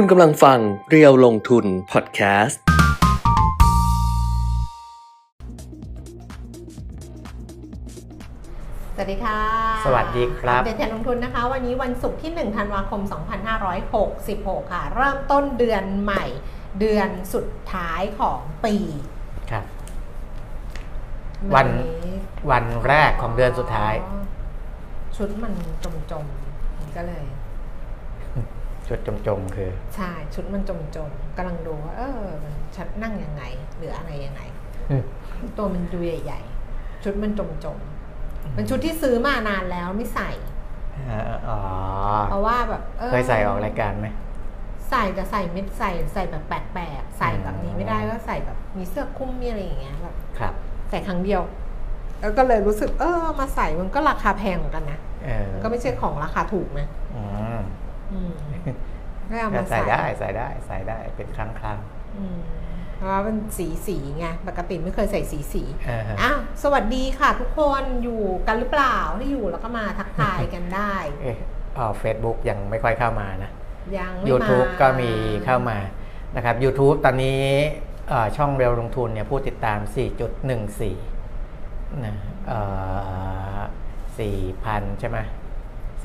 คุณกำลังฟังเรียวลงทุนพอดแคสต์ สวัสดีค่ะสวัสดีครับเดทแทนลงทุนนะคะ วันนี้วันศุกร์ที่ 1 ธันวาคม 2566 ค่ะ เริ่มต้นเดือนใหม่เดือนสุดท้ายของปีครับ วันวันแรกของเดือนสุดท้ายอ๋อชุดมันจมจมๆมันก็เลย จุดจมๆคือ ใช่ชุดมันจมจมๆกำลังดูว่าเออมันชัดนั่งยังไง หรืออะไรยังไงอืมตัวมันดูใหญ่ๆ ชุดมันจมจมๆเป็นชุดที่ซื้อมานานแล้วไม่ใส่อ่าอ๋อเพราะว่าแบบออเคยใส่ออกรายการไหมใส่แต่ใส่ไม่ใส่ใส่แบบแปลกๆใส่แบบนี้ไม่ได้ก็ใส่แบบมีเสื้อคลุมมีอะไรอย่างเงี้ยแบบครับ ใส่ครั้งเดียว แล้วก็เลยรู้สึก เออ มาใส่มันก็ราคาแพงเหมือนกันนะเออมันก็ไม่ใช่ของราคาถูกนะอืมอืม ก็เอาก็มาใส่ใส่ได้ใส่ได้ใส่ได้เป็นครั้งครั้งอืมเพราะว่าเป็นสีสีไงปกติไม่เคยใส่สีสีๆอ่าฮะอ้าวสวัสดีค่ะทุกคนอยู่กันหรือเปล่าถ้าอยู่แล้วก็มาทักทายกันได้เอ๊ะอ๋อเฟซบุ๊กยังไม่ค่อยเข้ามานะยังไม่มา YouTube ก็มีเข้ามานะครับ YouTube ตอนนี้เอ่อช่องเร็วลงทุนเนี่ยผู้ติดตาม 4.14นะเอ่อ4,000 ใช่ไหม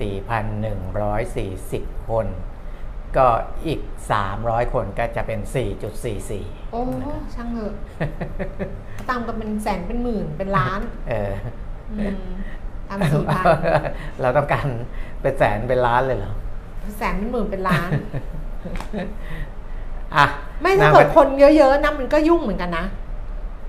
4,140 คน ก็อีก 300 คนก็จะเป็น 4.44 โอ้ช่างเถอะตามกันเป็นแสนเป็นหมื่นเป็นล้าน เอออืมตามสี่พันเราต้องการเป็นแสนเป็นล้านเลยเหรอ แสนเป็นหมื่นเป็นล้านอะไม่ถ้าะเกิดคนเยอะๆนะมันก็ยุ่งเหมือนกันนะ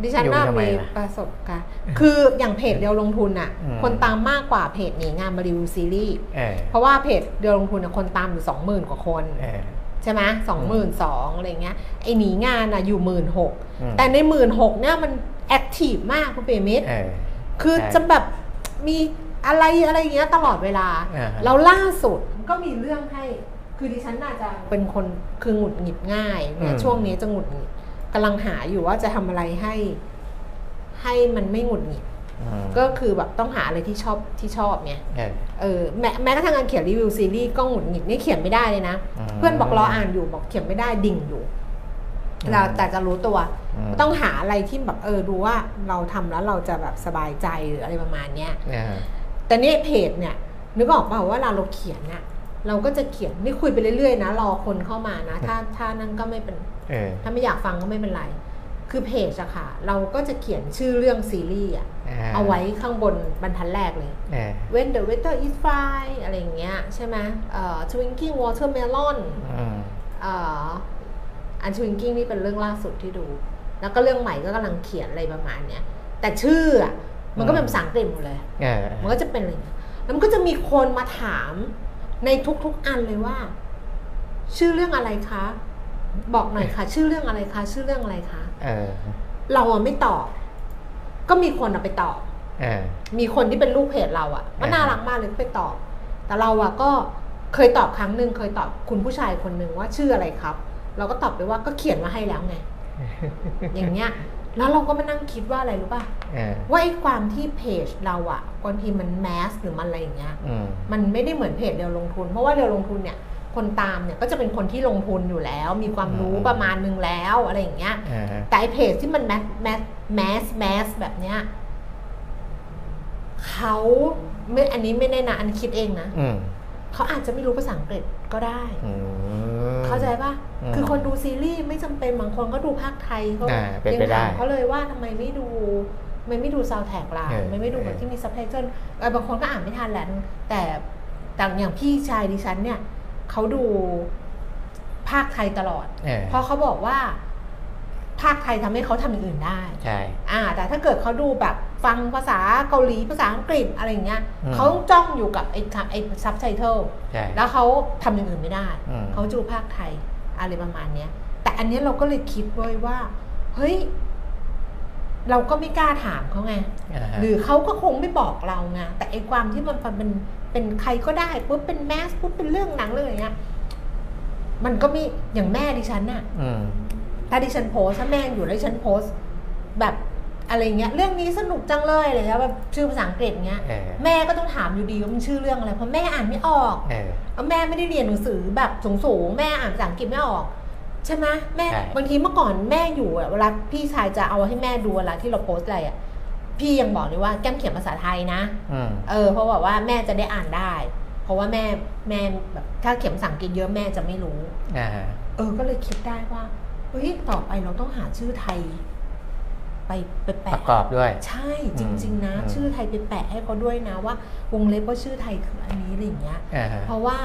ดิฉันยุ่งน่าทำไมมีล่ะประสบการณ์ คืออย่างเพจเดียวลงทุนอะอืมคนตามมากกว่าเพจหนีงานมารีวิวซีรีส์เออเพราะว่าเพจเดียวลงทุนอะคนตามอยู่สองหมื่นกว่าคนเออใช่ไหมสองหมื่นสองอะไรเงี้ย ไอหนีงานอะอยู่หมื่นหกอืมแต่ในหมื่นหกเนี่ยมันแอคทีฟมากคุณเปรมิตรเออคือใช่จะแบบมีอะไรอะไรอย่างเงี้ยตลอดเวลาอ่าฮะแล้วล่าสุดก็มีเรื่องให้ คือดิฉันน่าจะเป็นคนคือหงุดหงิดง่ายเนี่ยช่วงนี้จะหงุดหงิด กำลังหาอยู่ว่าจะทำอะไรให้ ให้มันไม่หงุดหงิดอืมก็คือแบบต้องหาอะไรที่ชอบที่ชอบเนี่ยเออเออแม้แม้กระทั่งการเขียนรีวิวซีรีส์ก็หงุดหงิดนี่เขียนไม่ได้เลยนะอืมเพื่อนบอกรออ่านอยู่บอกเขียนไม่ได้ดิ่งอยู่อืมเราแต่จะรู้ตัวอืมต้องหาอะไรที่แบบเออดูว่าเราทำแล้วเราจะแบบสบายใจหรืออะไรประมาณเนี้ยเออแต่นี่เพจเนี่ยนึกออกเปล่าว่าเราเราเขียนน่ะ เราก็จะเขียนนี่คุยไปเรื่อยๆนะรอคนเข้ามานะ ถ้าถ้านั่นก็ไม่เป็นเออถ้าไม่อยากฟังก็ไม่เป็นไร คือเพจอะค่ะ เราก็จะเขียนชื่อเรื่องซีรีส์อะเอาไว้ข้างบนบรรทัดแรกเลยเออ When the weather is fine อะไรอย่างเงี้ยใช่ไหมเอ่อ Twinkling watermelon อืมเอ่ออัน Twinkling นี่เป็นเรื่องล่าสุดที่ดู แล้วก็เรื่องใหม่ก็กำลังเขียนอะไรประมาณเนี้ยแต่ชื่ออะมันก็เป็นภาษาอังกฤษหมดเลยเออมันก็จะเป็นอะไรอย่างเงี้ยแล้วมันก็จะมีคนมาถาม ในทุกๆอันเลยว่า ชื่อเรื่องอะไรคะ บอกหน่อยค่ะ ชื่อเรื่องอะไรคะ ชื่อเรื่องอะไรคะเออ เราอะไม่ตอบ ก็มีคนอะไปตอบเออมีคนที่เป็นลูกเพจเราอะก็อ่าน่ารักมากเลยก็ไปตอบ แต่เราอะก็เคยตอบครั้งหนึ่งเคยตอบคุณผู้ชายคนหนึ่งว่าชื่ออะไรครับ เราก็ตอบไปว่าก็เขียนมาให้แล้วไงอย่างเงี้ย แล้วเราก็มานั่งคิดว่าอะไรรู้ป่ะเออว่าไอ้ความที่เพจเราอะบางทีมัน mass หรือมันอะไรอย่างเงี้ยอืมมันไม่ได้เหมือนเพจเดียวลงทุน เพราะว่าเดียวลงทุนเนี่ยคนตามเนี่ยก็จะเป็นคนที่ลงทุนอยู่แล้ว มีความรู้อืมประมาณนึงแล้วอะไรอย่างเงี้ยเออแต่ไอเพจที่มัน mass mass mass mass แบบเนี้ยเขาไม่อันนี้ไม่แน่นะอันนี้คิดเองนะอืม เขาอาจจะไม่รู้ภาษาอังกฤษก็ได้อืมเข้าใจปะอืมคือคนดูซีรีส์ไม่จำเป็นบางคนก็ดูพากย์ไทยเขาอ่าเป็นยังไปได้ถามเขาเลยว่าทำไมไม่ดูทำไมไม่ดูซาวแท็กล่ะเออทำไมไม่ดูแบบเออที่มีซับไตเติลเออบางคนก็อ่านไม่ทันแหละแต่แต่อย่างพี่ชายดิฉันเนี่ยเขาดูพากย์ไทยตลอดเออเพราะเขาบอกว่า พากย์ไทยทำให้เขาทำอย่างอื่นได้ใช่อ่าแต่ถ้าเกิดเขาดูแบบฟังภาษาเกาหลีภาษาอังกฤษอะไรอย่างเงี้ยอืมเขาต้องจ้องอยู่กับไอ้คำไอ้ซับไตเติลใช่แล้วเขาทำอย่างอื่นไม่ได้อืมเขาดูภาคไทยอะไรประมาณเนี้ยแต่อันเนี้ยเราก็เลยคิดไว้ว่า เฮ้ย เราก็ไม่กล้าถามเขาไงาฮะหรือเขาก็คงไม่บอกเราไงแต่ไอ้ความที่มันเป็นเป็นใครก็ได้ปุ๊บเป็นแมสปุ๊บเป็นเรื่องหนังเลยอย่างเงี้ยมันก็ไม่อย่างแม่ดิฉันน่ะอืม ถ้าดิฉันโพสต์ถ้าแม่อยู่แล้วดิฉันโพสต์แบบอะไรเงี้ยเรื่องนี้สนุกจังเลยอะไรเงี้ยแบบชื่อภาษาอังกฤษเงี้ยเออแม่ก็ต้องถามอยู่ดีว่ามันชื่อเรื่องอะไรเพราะแม่อ่านไม่ออกเออเอาแม่ไม่ได้เรียนหนังสือแบบสูงๆแม่อ่านภาษาอังกฤษไม่ออกใช่ไหมแม่ใช่บางทีเมื่อก่อนแม่อยู่อะเวลาพี่ชายจะเอาให้แม่ดูเวลาที่เราโพสต์อะไรอะพี่ยังบอกเลยว่าแก้มเขียนภาษาไทยนะอืมเออเพราะแบบว่าแม่จะได้อ่านได้ เพราะว่าแม่แม่แบบถ้าเขียนภาษาอังกฤษเยอะแม่จะไม่รู้อ่าเออก็เลยคิดได้ว่า เฮ้ยต่อไปเราต้องหาชื่อไทย ไปไปประแปะกอบด้วย ใช่จริง ๆ นะ อืม ชื่อไทยไปแปะให้เขาด้วยนะว่าวงเล็บว่าชื่อไทยคืออันนี้อะไรอย่างเงี้ย อ่าเพราะว่า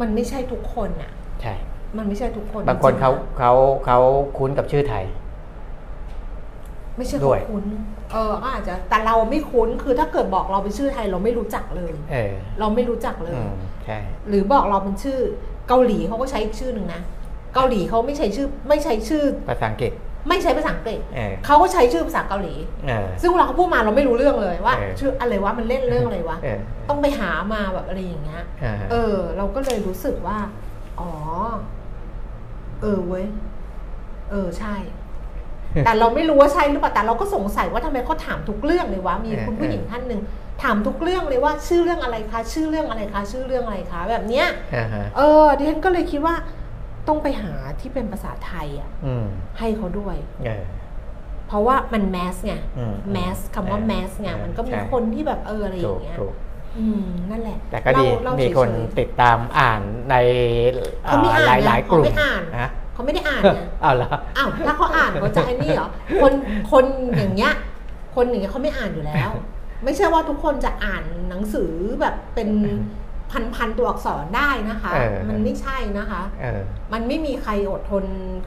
มันไม่ใช่ทุกคนอะใช่ มันไม่ใช่ทุกคนบางคนจริๆเขานะเขาเขาคุ้นกับชื่อไทย ไม่ใช่ด้เขาวย คุ้น เออก็อาจจะแต่เราไม่คุ้นคือถ้าเกิดบอกเราเป็นชื่อไทยเราไม่รู้จักเลย เออเราไม่รู้จักเลอืยมใช่ หรือบอกเราเป็นชื่อเกาหลีเขาก็ใช้อีกชื่อหนึ่งนะ เกาหลีเขาไม่ใช้ชื่อไม่ใช้ชื่อภาษาอังกฤษ ไม่ใช้ภาษาอังกฤษเออเขาก็ใช้ชื่อภาษาเกาหลีเออซึ่งเวลาเขาพูดมาเราไม่รู้เรื่องเลยว่าเออชื่ออะไรวะมันเล่นเรื่องอะไรวะเออต้องไปหามาแบบอะไรอย่างเงี้ยเออเออ เราก็เลยรู้สึกว่า อ๋อ เออเว้ยเออใช่ แต่เราไม่รู้ว่าใช่หรือเปล่าแต่เราก็สงสัยว่าทำไมเขาถามทุกเรื่องเลยวะมีคุณผู้หญิงท่านหนึ่งถามทุกเรื่องเลยว่าชื่อเรื่องอะไรคะชื่อเรื่องอะไรคะชื่อเรื่องอะไรคะแบบเนี้ยอ่าฮะเออดิฉันก็เลยคิดว่า ต้องไปหาที่เป็นภาษาไทยอะอืมให้เขาด้วยเออเพราะว่ามันแมสไงอืมแมสคำว่าเออแมสไงเออมันก็มีใช่คนที่แบบเอออะไรอถูกย่างเงี้ยถูกอืมนั่นแหละ แต่ก็ดีเล่ามีเฉยๆคนติดตามอ่านในเขาไม่อ่านหลายนะหลายๆกลุ่มเขาไม่อ่านนะเขาไม่ได้อ่านนะเอาเหรออ้าวถ้าเขาอ่านเขาจะไอ้นี่เหรอคนคนอย่างเงี้ย คนอย่างเงี้ยเขาไม่อ่านอยู่แล้ว ไม่ใช่ว่าทุกคนจะอ่านหนังสือแบบเป็น พันพันๆตัวอักษรได้นะคะเออมันไม่ใช่นะคะเออมันไม่มีใครอดทน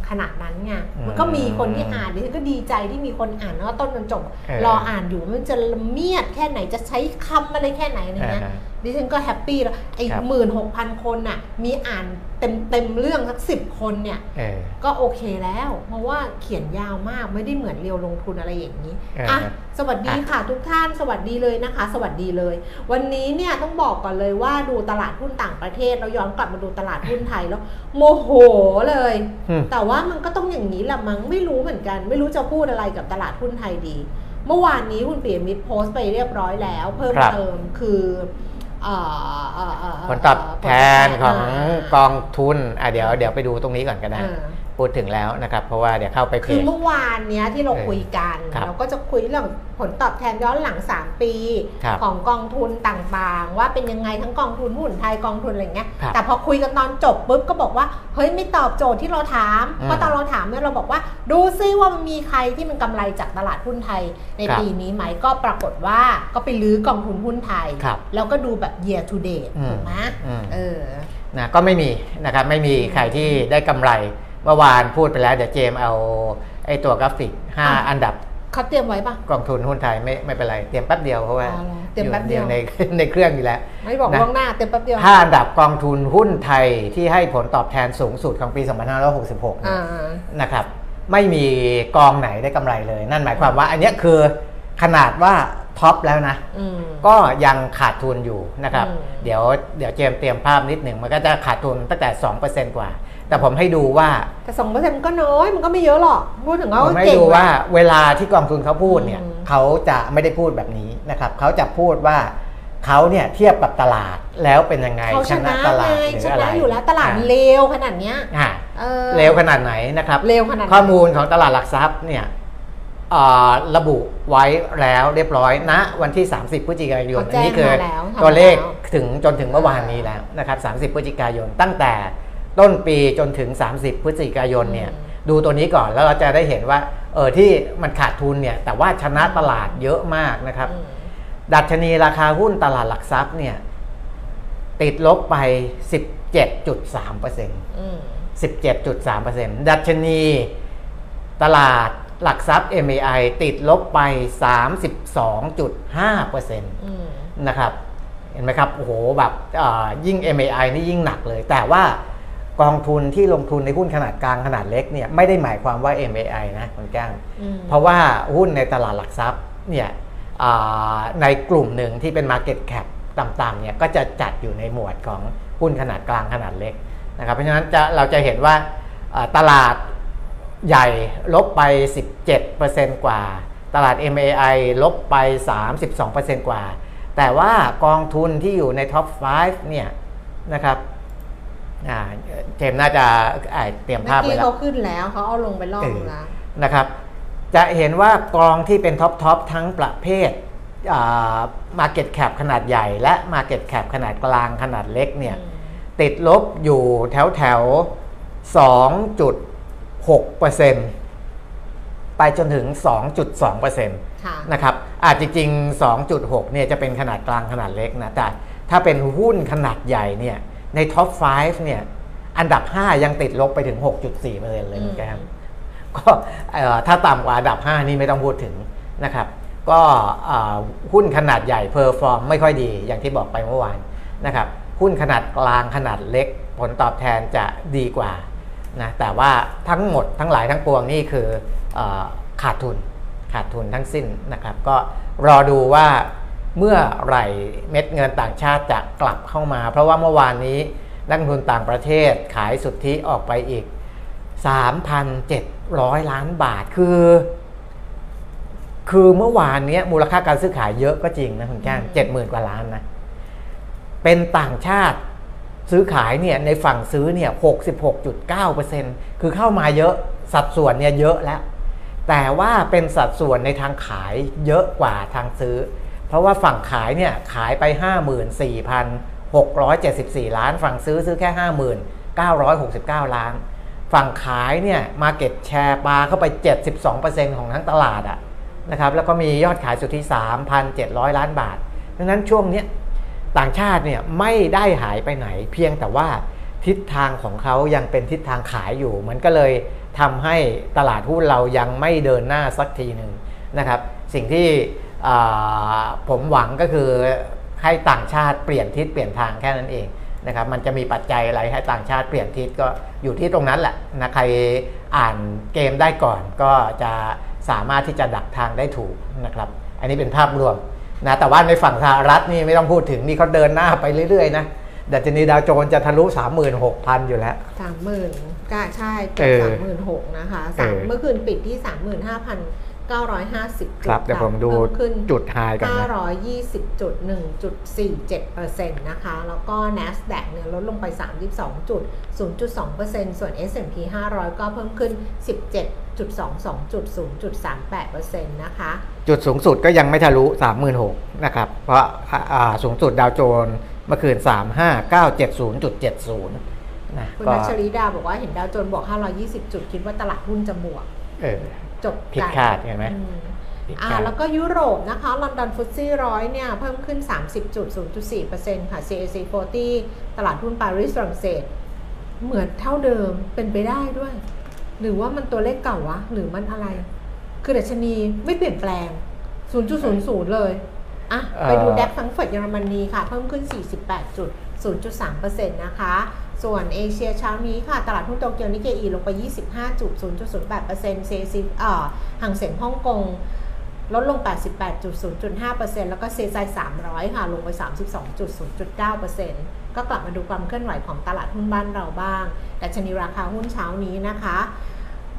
ขนาดนั้นไงอืมมันก็มีคนที่อ่านดิฉันก็ดีใจที่มีคนอ่านแล้วก็ต้นจนจบเออรออ่านอยู่มันจะละเมียดแค่ไหนจะใช้คำอะไรแค่ไหนอะไรเงี้ยอ่าฮะ ดิฉันก็ happy แล้วไอ้ครับหมื่นหกพันคนน่ะมีอ่านเต็มเต็มๆเรื่องสักสิบคนเนี่ยเออก็โอเคแล้ว เพราะว่าเขียนยาวมากไม่ได้เหมือนเรียวลงทุนอะไรอย่างนี้เอออ่อะสวัสดีค่ะทุกท่านสวัสดีเลยนะคะ สวัสดีเลย วันนี้เนี่ยต้องบอกก่อนเลยว่าดูตลาดหุ้นต่างประเทศเราย้อนกลับมาดูตลาดหุ้นไทยแล้ว โมโหเลยอืมแต่ว่ามันก็ต้องอย่างนี้แหละมั้งไม่รู้เหมือนกัน ไม่รู้จะพูดอะไรกับตลาดหุ้นไทยดี เมื่อวานนี้คุณเปียมิตรโพสต์ไปเรียบร้อยแล้ว เพิ่มครับเติมคือ เอ่อเอ่อเอ่อผลตอบแทนของากองทุนอะเดี๋ยวเดี๋ยวไปดูตรงนี้ก่อนก็ได้อ่า พูดถึงแล้วนะครับเพราะว่าเดี๋ยวเข้าไปเพคือจเมื่อวานเนี้ยที่เราเออคุยกันครับเราก็จะคุยเรื่องผลตอบแทนย้อนหลัง 3 ปีครับของกองทุนต่างๆ ว่าเป็นยังไงทั้งกองทุนหุ้นไทยกองทุนอะไรเงี้ยครับแต่พอคุยกันตอนจบปุ๊บก็บอกว่าเฮ้ยไม่ตอบโจทย์ที่เราถามอืมเพราะตอนเราถามเนี่ยเราบอกว่า ดูซิว่ามันมีใครที่มันกำไรจากตลาดหุ้นไทยในครับปีนี้ไหมก็ปรากฏว่าก็ไปลื้อกองทุนหุ้นไทยครับแล้วก็ดูแบบ year to date อืมถูกไหมอืมเออนะก็ไม่มีนะครับไม่มีใครที่ได้กำไร เมื่อวานพูดไปแล้วเดี๋ยวเจมเอาไอ้ตัวกราฟิกอะ5อันดับเขาเตรียมไว้ปะกองทุนหุ้นไทยไม่ไม่เป็นไรเตรียมแป๊บเดียวเพราะว่าอ๋อเหรอเตรียมแป๊บเดียวอในในเครื่องอยู่แล้ว ไม่บอกนะล่วงหน้าเต็มแป๊บเดียว5อันดับกองทุนหุ้นไทยที่ให้ผลตอบแทนสูงสุดของปี 2566เนี่ยอ่านะครับไม่มีกองไหนได้กำไรเลย นั่นหมายความว่า อันเนี้ยคือขนาดว่าท็อปแล้วนะอืมก็ยังขาดทุนอยู่นะครับอืมเดี๋ยวเดี๋ยวเจมส์เตรียมภาพนิดหนึ่งมันก็จะขาดทุนตั้งแต่ 2%กว่า แต่ผมให้ดูว่าแต่สองเปอร์เซ็นต์ก็น้อยมันก็ไม่เยอะหรอกพูดถึงว่าผมให้เก่งดูว่าเวลาที่กองทุนเขาพูดเนี่ยอืมเขาจะไม่ได้พูดแบบนี้นะครับเขาจะพูดว่าเขาเนี่ยเทียบกับตลาดแล้วเป็นยังไงเขาชนะตลาไงดหรือชอะไรนะอยู่แล้วตลาดมันเลวขนาดเนี้ยอ่าเออเร็วขนาดไหนนะครับเลวขนาดไหนข้อมูลของตลาดหลักทรัพย์เนี่ยเอ่อระบุไว้แล้วเรียบร้อยณวันที่ 30พฤศจิกายนเขาอัแจ้นงนี้คือมาแล้วทำตัวเลขแล้วถึงจนถึงเมื่อวานนี้แล้วนะครับ30พฤศจิกายนตั้งแต่ ต้นปีจนถึง 30 พฤศจิกายนเนี่ยอืมดูตัวนี้ก่อนแล้วเราจะได้เห็นว่าเออที่มันขาดทุนเนี่ยแต่ว่าชนะตลาดเยอะมากนะครับอืมดัชนีราคาหุ้นตลาดหลักทรัพย์เนี่ยติดลบไป 17.3%อืม17.3%ดัชนีตลาดหลักทรัพย์ MAI ติดลบไป 32.5%อืมนะครับ เห็นไหมครับ โอ้โห แบบเอ่อยิ่ง MAI นี่ยิ่งหนักเลย แต่ว่า กองทุนที่ลงทุนในหุ้นขนาดกลางขนาดเล็กเนี่ยไม่ได้หมายความว่า MAI นะคุณแก้งอืมเพราะว่าหุ้นในตลาดหลักทรัพย์เนี่ยอ่าในกลุ่มหนึ่งที่เป็น Market Cap ต่ำๆเนี่ยก็จะจัดอยู่ในหมวดของหุ้นขนาดกลางขนาดเล็กนะครับเพราะฉะนั้นจะเราจะเห็นว่าอ่าตลาดใหญ่ลบไป 17%กว่า ตลาด MAI ลบไป 32%กว่า แต่ว่ากองทุนที่อยู่ในท็อป 5 เนี่ยนะครับ อ่าเจมส์น่าจะอ่าเตรียมภาพไว้เมื่อกี้แล้วเขาขึ้นแล้วเขาเอาลงไปรอบนึงแล้ว นะครับ จะเห็นว่ากองที่เป็น top top ทั้งประเภทอ่า Market Cap ขนาดใหญ่ และ Market Cap ขนาดกลางขนาดเล็กเนี่ยอืมติดลบอยู่แถวแถว2.6%ไปจนถึง 2.2%ค่ะนะครับอาจจริง ๆ 2.6 เนี่ยจะเป็นขนาดกลางขนาดเล็กนะแต่ถ้าเป็นหุ้นขนาดใหญ่เนี่ย ใน top 5 เนี่ย อันดับ 5 ยังติดลบไปถึง 6.4%เลยเหมือนกันก็เอ่อถ้าต่ำกว่าอันดับ 5 นี่ไม่ต้องพูดถึงนะครับ ก็เอ่อหุ้นขนาดใหญ่ perform ไม่ค่อยดีอย่างที่บอกไปเมื่อวานนะครับหุ้นขนาดกลางขนาดเล็ก ผลตอบแทนจะดีกว่านะแต่ว่าทั้งหมดทั้งหลายทั้งปวงนี่คือเออขาดทุนขาดทุนทั้งสิ้นนะครับ ก็รอดูว่า เมื่อไหร่เม็ดเงินต่างชาติจะกลับเข้ามา เพราะว่าเมื่อวานนี้นักลงทุนต่างประเทศขายสุทธิออกไปอีก 3,700 ล้านบาทคือ คือเมื่อวานเนี้ยมูลค่าการซื้อขายเยอะก็จริงนะคุณแก้มเจ็ดหมื่นกว่าล้านนะ เป็นต่างชาติซื้อขายเนี่ยในฝั่งซื้อเนี่ย66.9%คือเข้ามาเยอะสัดส่วนเนี่ยเยอะแล้ว แต่ว่าเป็นสัดส่วนในทางขายเยอะกว่าทางซื้อ เพราะว่าฝั่งขายเนี่ยขายไป 54,674 ล้าน ฝั่งซื้อซื้อแค่ 50,969 ล้าน ฝั่งขายเนี่ยมาเก็ตแชร์ปลาเข้าไป 72%ของทั้งตลาดอะนะครับแล้วก็มียอดขายสุทธิ 3,700 ล้านบาทดังนั้นช่วงนี้ต่างชาติเนี่ยไม่ได้หายไปไหน เพียงแต่ว่าทิศทางของเขายังเป็นทิศทางขายอยู่ มันก็เลยทำให้ตลาดหุ้นเรายังไม่เดินหน้าสักทีหนึ่งนะครับ สิ่งที่ ผมหวังก็คือให้ต่างชาติเปลี่ยนทิศเปลี่ยนทางแค่นั้นเองนะครับมันจะมีปัจจัยอะไรให้ต่างชาติเปลี่ยนทิศก็อยู่ที่ตรงนั้นแหละนะใครอ่านเกมได้ก่อน ก็จะสามารถที่จะดักทางได้ถูกนะครับ อันนี้เป็นภาพรวมนะแต่ว่าในฝั่งสหรัฐนี่ไม่ต้องพูดถึงนี่เขาเดินหน้าไปเรื่อยๆนะดัชนีดาวโจนส์จะทะลุ 36,000 อยู่แล้วสามหมื่นก็ใช่เอเกือบอสามหมื่นหกนะคะสามเออเมื่อคืนปิดที่สามหมื่นห้าพัน เก้าร้อยห้าสิบครับเดี๋ยวผมดูขึ้นจุดไฮกันนะห้าร้อยยี่สิบจุดหนึ่งจุดสี่เจ็ดเปอร์เซ็นต์นะคะ แล้วก็ NASDAQ เนี่ยลดลงไปสามสิบสองจุดศูนย์จุดสองเปอร์เซ็นต์ส่วน S&P ห้าร้อยก็เพิ่มขึ้นสิบเจ็ดจุดสองสองจุดศูนย์จุดสามแปดเปอร์เซ็นต์นะคะ จุดสูงสุดก็ยังไม่ทะลุ36,000นะครับ เพราะอ่าสูงสุดดาวโจนส์เมื่อคืน 35,970.70นะคุณก็นัชริดาบอกว่าเห็นดาวโจนส์บวก 520 จุดคิดว่าตลาดหุ้นจะบวก เออ จบผิดกันคาดเห็นไหมอืมผิดอ่าคาดแล้วก็ยุโรปนะคะลอนดอนฟุตซี่ร้อยเนี่ย เพิ่มขึ้น 30.0.4%ค่ะ CAC 40 ตลาดหุ้นปารีสฝรั่งเศส เหมือนเท่าเดิมเป็นไปได้ด้วย หรือว่ามันตัวเลขเก่าวะ หรือมันอะไร คือดัชนีไม่เปลี่ยนแปลง 0.00 เลยอะไปดูเอ่อ DAX แฟรงก์เฟิร์ตเยอรมนีค่ะ เพิ่มขึ้น 48.0.3%นะคะ ส่วนเอเชียเช้านี้ค่ะ ตลาดหุ้นโตเกียวนิกเกอิลงไป 25.0.08%เซซิเอ่อฮั่งเส็งฮ่องกงลดลง 88.0.5%แล้วก็ CSI 300 ค่ะ ลงไป 32.0.9%ก็กลับมาดูความเคลื่อนไหวของตลาดหุ้นบ้านเราบ้าง แต่ชนีราคาหุ้นเช้านี้นะคะ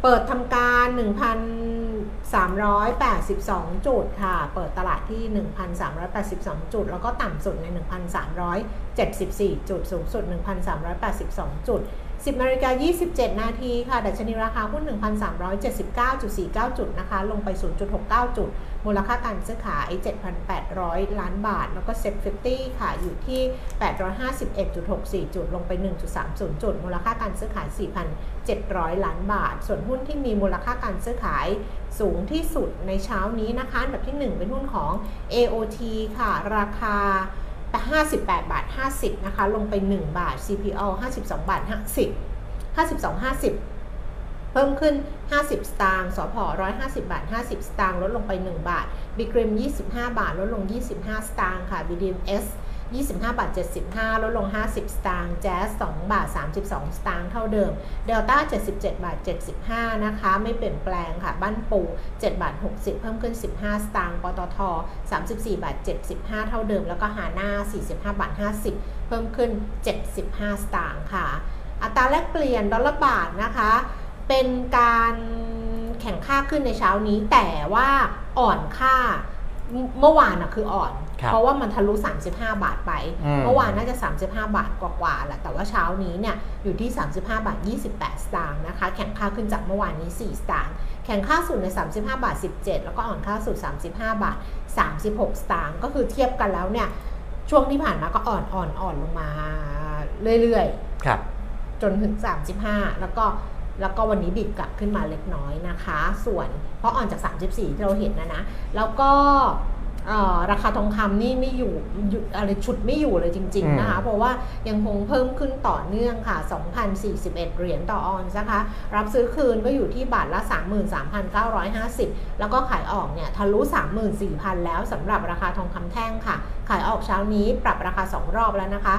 เปิดทำการ 1,382 จุดค่ะ เปิดตลาดที่ 1,382 จุด แล้วก็ต่ำสุดใน 1,374 จุด สูงสุด 1,382 จุด 10นาฬิกา27 นาทีค่ะ ดัชนีราคาหุ้น 1,379.49 จุดนะคะ ลงไป 0.69 จุด มูลค่าการซื้อขาย 7,800 ล้านบาท แล้วก็เซ็ต50 ค่ะ อยู่ที่ 851.64 จุด ลงไป 1.30 จุด มูลค่าการซื้อขาย 4,700 ล้านบาท ส่วนหุ้นที่มีมูลค่าการซื้อขายสูงที่สุดในเช้านี้นะคะอันดับที่ 1 เป็นหุ้นของ AOT ค่ะ ราคา 58 บาท 50 นะคะ ลงไป 1 บาท CPO 52 บาท 50 52 50 เพิ่มขึ้น 50 สตางค์ สพ150 บาท 50 สตางค์ ลดลงไป 1 บาท บิกริม 25 บาท ลดลง 25 สตางค์ค่ะ BDMs 25บาท75 ลดลง 50 สตางค์แจ๊ส2บาท 32 สตางค์เท่าเดิม เดลต้า 77 บาท 75 นะคะ ไม่เปลี่ยนแปลงค่ะ บ้านปู 7 บาท 60 เพิ่มขึ้น 15 สตางค์ ปตท 34 บาท 75 เท่าเดิม แล้วก็ฮาน่า45 บาท 50 เพิ่มขึ้น 75 สตางค์ค่ะ อัตราแลกเปลี่ยนดอลลาร์บาทนะคะ เป็นการแข่งค่าขึ้นในเช้านี้ แต่ว่าอ่อนค่า เมื่อวานอะคืออ่อน เพราะว่ามันทะลุ 35 บาทไปอืมเมื่อวานน่าจะ 35 บาทกว่าๆแหละ แต่ว่าเช้านี้เนี่ยอยู่ที่ 35 บาท 28 สตางค์นะคะ แข่งค่าขึ้นจากเมื่อวานนี้ 4 สตางค์ แข่งค่าสุดใน 35 บาท 17 แล้วก็อ่อนค่าสุด 35 บาท 36 สตางค์ ก็คือเทียบกันแล้วเนี่ย ช่วงที่ผ่านมาก็อ่อนอ่อนอ่อนลงมาเรื่อยๆ ครับ จนถึง 35 แล้วก็แล้วก็วันนี้ดีดกลับขึ้นมาเล็กน้อยนะคะ ส่วนเพราะอ่อนจาก 34 ที่เราเห็นนะนะ แล้วก็เอ่อ ราคาทองคำนี่ไม่อยู่อยู่อะไรฉุดไม่อยู่เลยจริง ๆ นะคะ เพราะว่ายังคงเพิ่มขึ้นต่อเนื่องค่ะ 2,041 เหรียญต่อออนซ์นะคะ รับซื้อคืนก็อยู่ที่บาทละ 33,950 แล้วก็ขายออกเนี่ยทะลุ 34,000 แล้วสำหรับราคาทองคำแท่งค่ะ ขายออกเช้านี้ปรับราคา 2 รอบแล้วนะคะ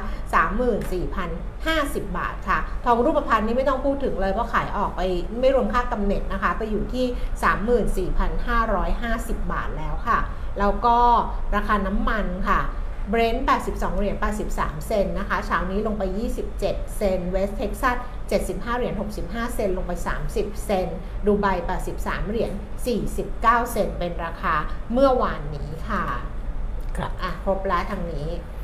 34,050 บาทค่ะ ทองรูปพรรณนี่ไม่ต้องพูดถึงเลยเพราะขายออกไปไม่รวมค่ากำเนิดนะคะ ไปอยู่ที่ 34,550 บาทแล้วค่ะ แล้วก็ราคาน้ำมันค่ะเบรนท์82 เหรียญ 83 เซนนะคะ เช้านี้ลงไป 27 เซน เวสเท็กซัส 75 เหรียญ 65 เซน ลงไป 30 เซน ดูไบ 83 เหรียญ 49 เซน เป็นราคาเมื่อวานนี้ค่ะ ครับ อะ ครบแล้วทางนี้เอ่อ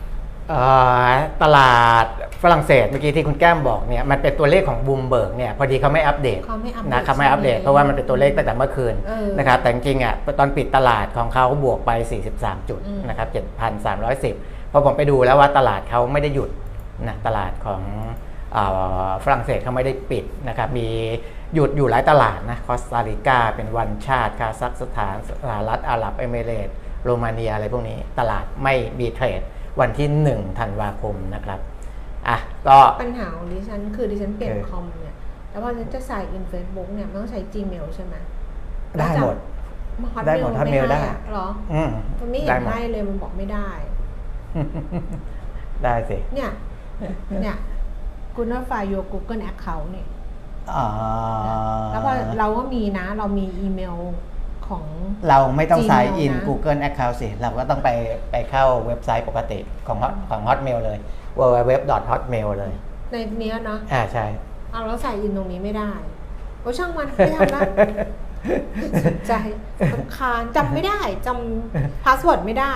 ตลาดฝรั่งเศสเมื่อกี้ที่คุณแก้มบอกเนี่ยมันเป็นตัวเลขของบูมเบิร์กเนี่ยพอดีเขาไม่อัปเดตเขาไม่อัปเดตนะครับไม่อัปเดตใช่ไหมเพราะว่ามันเป็นตัวเลขตั้งแต่เมื่อคืนเออนะครับแต่จริงๆอะตอนปิดตลาดของเขาบวกไป 43 จุดอืมนะครับ7,310พอผมไปดูแล้วว่าตลาดเขาไม่ได้หยุดนะตลาดของเออฝรั่งเศสเขาไม่ได้ปิดนะครับมีหยุดอยู่หลายตลาดนะคอสตาริกาเป็นวันชาติคาซัคสถานสหรัฐอาหรับเอมิเรตส์โรมาเนียอะไรพวกนี้ตลาดไม่มีเทรด วันที่1ธันวาคมนะครับอะก็ปัญหาของดิฉันคือดิฉันเปลี่ยนเออคอมเนี่ยแล้วพอฉันจะใส่อินเฟซบุ๊กเนี่ยมันต้องใช้ Gmail ใช่ไหมได้หมดฮอตได้เมหมลดไม่ Hotmail ได้ให้อะเหรออืมมันไม่เห็ได้นหมดให้เลยมันบอกไม่ได้ ได้สิ เนี่ย เนี่ยคุณ verify your Google Account เนี่ยอ่าแล้วพอเราก็มีนะ เรามีอีเมล ของ เราไม่ต้อง Gmail sign in นะ Google Account สิ เราก็ต้องไปไปเข้าเว็บไซต์ปกติของ Hot- ของ Hotmail เลย www.hotmail เลย ในเนี้ยเนาะอ่าใช่เอาแล้ว sign in ตรงนี้ไม่ได้โอ้ช่างมันไม่ทำละสนใจรำคาญจำไม่ได้จำ password ไม่ได้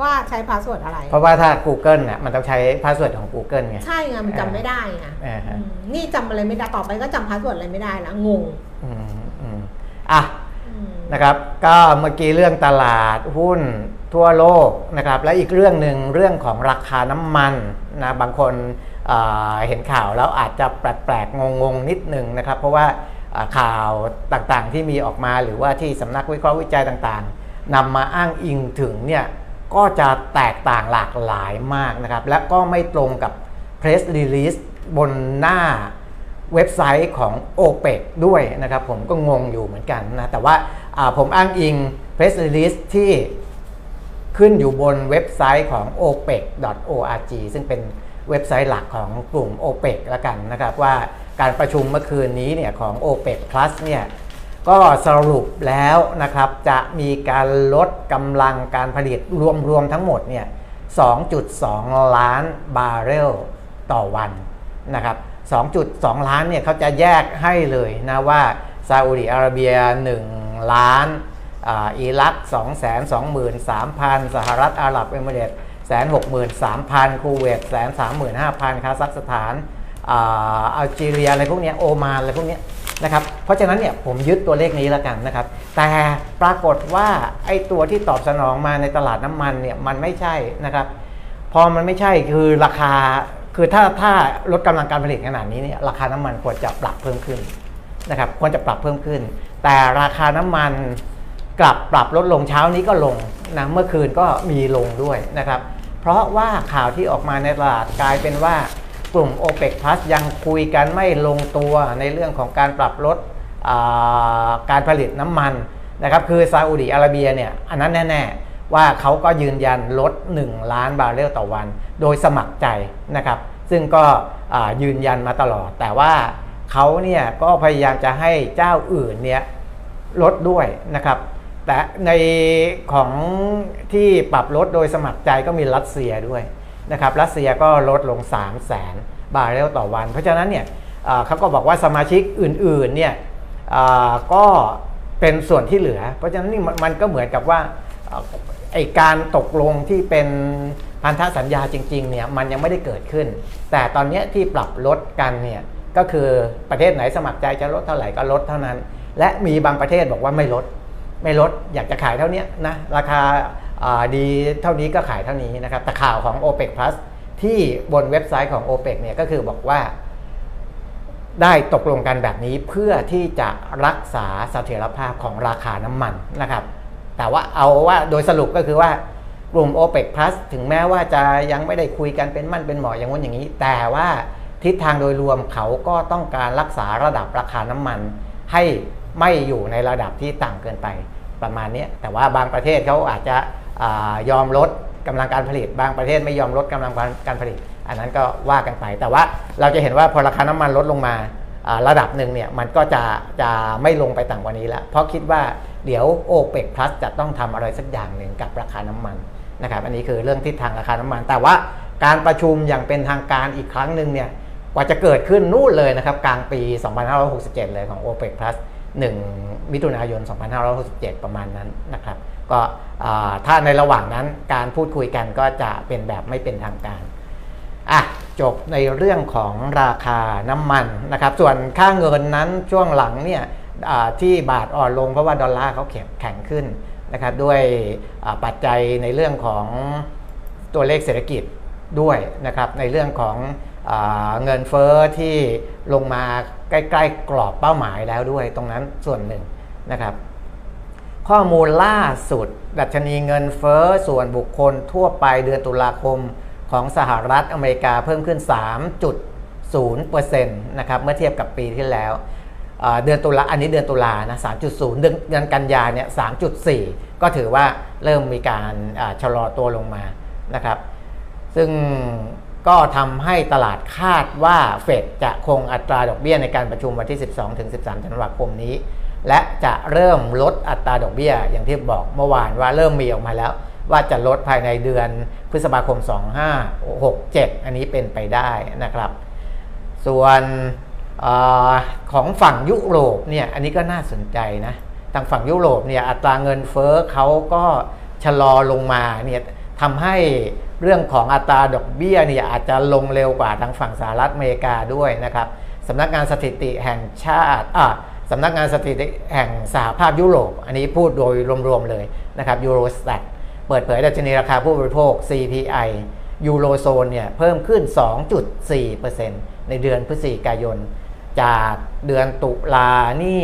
ว่าใช้ password อะไร เพราะว่าถ้า Google น่ะมันต้องใช้ password ของ Google ไงใช่ไงมันจำไม่ได้ไงอ่าฮะอืมนี่จำอะไรไม่ได้ต่อไปก็จำ password อะไรไม่ได้ละงงอืมอืมอะอืม นะครับ ก็เมื่อกี้เรื่องตลาดหุ้นทั่วโลกนะครับ และอีกเรื่องหนึ่งเรื่องของราคาน้ำมันนะบางคนเห็นข่าวแล้วอาจจะแปลกๆงงๆนิดหนึ่งนะครับ เพราะว่าข่าวต่างๆที่มีออกมาหรือว่าที่สำนักวิเคราะห์วิจัยต่างๆนำมาอ้างอิงถึงเนี่ยก็จะแตกต่างหลากหลายมากนะครับ และก็ไม่ตรงกับ press release บนหน้า เว็บไซต์ของ OPEC ด้วยนะครับผมก็งงอยู่เหมือนกันนะ แต่ว่าาผมอ้างอิง press release ที่ขึ้นอยู่บนเว็บไซต์ของ opec.org ซึ่งเป็นเว็บไซต์หลักของกลุ่ม OPEC แล้วกันนะครับว่าการประชุมเมื่อคืนนี้เนี่ยของ OPEC Plus เนี่ยก็สรุปแล้วนะครับจะมีการลดกำลังการผลิตรวมๆทั้งหมดเนี่ย 2.2 ล้านบาร์เรลต่อวันนะครับ 2.2 ล้านเนี่ยเขาจะแยกให้เลยนะว่าซาอุดิอาระเบีย 1 ล้านอิรัก2 2 3 0 0 0 สหรัฐอาหรับเอมิเรตส์163,000คูเวต135,000คาซัคสถานอัลจีเรียอะไรพวกนี้โอมานอะไรพวกนี้นะครับเพราะฉะนั้นเนี่ยผมยึดตัวเลขนี้แล้วกันนะครับ แต่ปรากฏว่าไอ้ตัวที่ตอบสนองมาในตลาดน้ำมันเนี่ยมันไม่ใช่นะครับ พอมันไม่ใช่คือราคา คือถ้าถ้าลดกำลังการผลิตขนาดนี้เนี่ยราคาน้ำมันควรจะปรับเพิ่มขึ้นนะครับควรจะปรับเพิ่มขึ้น แต่ราคาน้ำมันกลับปรับลดลงเช้านี้ก็ลงนะเมื่อคืนก็มีลงด้วยนะครับ เพราะว่าข่าวที่ออกมาในตลาดกลายเป็นว่ากลุ่ม o p e c Plus ยังคุยกันไม่ลงตัวในเรื่องของการปรับลดการผลิตน้ำมันนะครับคือซาอุดิอาระเบียเนี่ยอันนั้นแน่ ๆ ว่าเขาก็ยืนยันลด 1 ล้านบาร์เรลต่อวัน โดยสมัครใจนะครับ ซึ่งก็ยืนยันมาตลอด แต่ว่าเขาเนี่ยก็พยายามจะให้เจ้าอื่นเนี่ยลดด้วยนะครับ แต่ในของที่ปรับลดโดยสมัครใจก็มีรัสเซียด้วยนะครับรัสเซียก็ลดลง 3 0 0แสนบาร์เรลต่อวัน เพราะฉะนั้นเนี่ยเขาก็บอกว่าสมาชิกอื่นๆเนี่ยก็เป็นส่วนที่เหลือ เพราะฉะนั้นนี่มันก็เหมือนกับว่า ไอการตกลงที่เป็นพันธสัญญาจริงๆเนี่ยมันยังไม่ได้เกิดขึ้น แต่ตอนนี้ที่ปรับลดกันเนี่ยก็คือประเทศไหนสมัครใจจะลดเท่าไหร่ก็ลดเท่านั้น และมีบางประเทศบอกว่าไม่ลด ไม่ลดอยากจะขายเท่านี้นะราคาาดีเท่านี้ก็ขายเท่านี้นะครับแต่ข่าวของ OPEC Plus ที่บนเว็บไซต์ของ OPEC เนี่ยก็คือบอกว่า ได้ตกลงกันแบบนี้เพื่อที่จะรักษาเสถียรภาพของราคาน้ำมันนะครับ แต่ว่าเอาว่าโดยสรุปก็คือว่ากลุ่ม OPEC Plus ถึงแม้ว่าจะยังไม่ได้คุยกันเป็นมั่นเป็นหมออย่างนู้นอย่างนี้ แต่ว่าทิศทางโดยรวมเขาก็ต้องการรักษาระดับราคาน้ำมัน ให้ไม่อยู่ในระดับที่ต่ำเกินไปประมาณนี้แต่ว่าบางประเทศเขาอาจจะอยอมลดกำลังการผลิต บางประเทศไม่ยอมลดกำลังการผลิต อันนั้นก็ว่ากันไป แต่ว่าเราจะเห็นว่าพอราคาน้ำมันลดลงมา ระดับหนึ่งเนี่ยมันก็จะจะไม่ลงไปต่ำกว่านี้แล้วเพราะคิดว่าเดี๋ยวโอเปกพลัสจะต้องทำอะไรสักอย่างหนึ่งกับราคาน้ำมันนะครับอันนี้คือเรื่องทิศทางราคาน้ำมัน แต่ว่าการประชุมอย่างเป็นทางการอีกครั้งหนึ่งเนี่ยกว่าจะเกิดขึ้นนู่นเลยนะครับกลางปี 2567 เลยของ OPEC Plus 1มิถุนายน 2567 ประมาณนั้นนะครับก็ถ้าในระหว่างนั้นการพูดคุยกันก็จะเป็นแบบไม่เป็นทางการอะ จบในเรื่องของราคาน้ำมันนะครับส่วนค่าเงินนั้นช่วงหลังเนี่ยที่บาทอ่อนลงเพราะว่าดอลลาร์เขาแข็งขึ้นนะครับด้วยปัจจัยในเรื่องของตัวเลขเศรษฐกิจด้วยนะครับในเรื่องของอเงินเฟอ้อที่ลงมาใกล้ๆกรอบเป้าหมายแล้วด้วยตรงนั้นส่วนหนึ่งนะครับข้อมูลล่าสุด ดัชนีเงินเฟอ้อส่วนบุคคลทั่วไปเดือนตุลาคม ของสหรัฐอเมริกาเพิ่มขึ้น 3.0%นะครับเมื่อเทียบกับปีที่แล้วเดือนตุลาอันนี้เดือนตุลานะ 3.0 เดือนกันยาเนี่ย 3.4 ก็ถือว่าเริ่มมีการชะลอตัวลงมานะครับ ซึ่งก็ทำให้ตลาดคาดว่าเฟดจะคงอัตราดอกเบี้ยในการประชุมวันที่ 12-13 ธันวาคมนี้ และจะเริ่มลดอัตราดอกเบี้ยอย่างที่บอกเมื่อวานว่าเริ่มมีออกมาแล้ว ว่าจะลดภายในเดือนพฤษภาคม 2567 อันนี้เป็นไปได้นะครับ ส่วนอของฝั่งยุโรปเนี่ยอันนี้ก็น่าสนใจนะทางฝั่งยุโรปเนี่ยอัตราเงินเฟ้อเขาก็ชะลอลงมาเนี่ยทำให้เรื่องของอัตราดอกเบี้ยเนี่ยอาจจะลงเร็วกว่าทางฝั่งสหรัฐอเมริกาด้วยนะครับสำนักงานสถิติแห่งชาติอะสำนักงานสถิติแห่งสหภาพยุโรป อันนี้พูดโดยรวมๆเลยนะครับยูโรสแตท ปิดเผยดัชนีราคาผู้บริโภค CPI ยูโรโซนเนี่ยเพิ่มขึ้น 2.4%ในเดือนพฤศจิกายน จากเดือนตุลานี่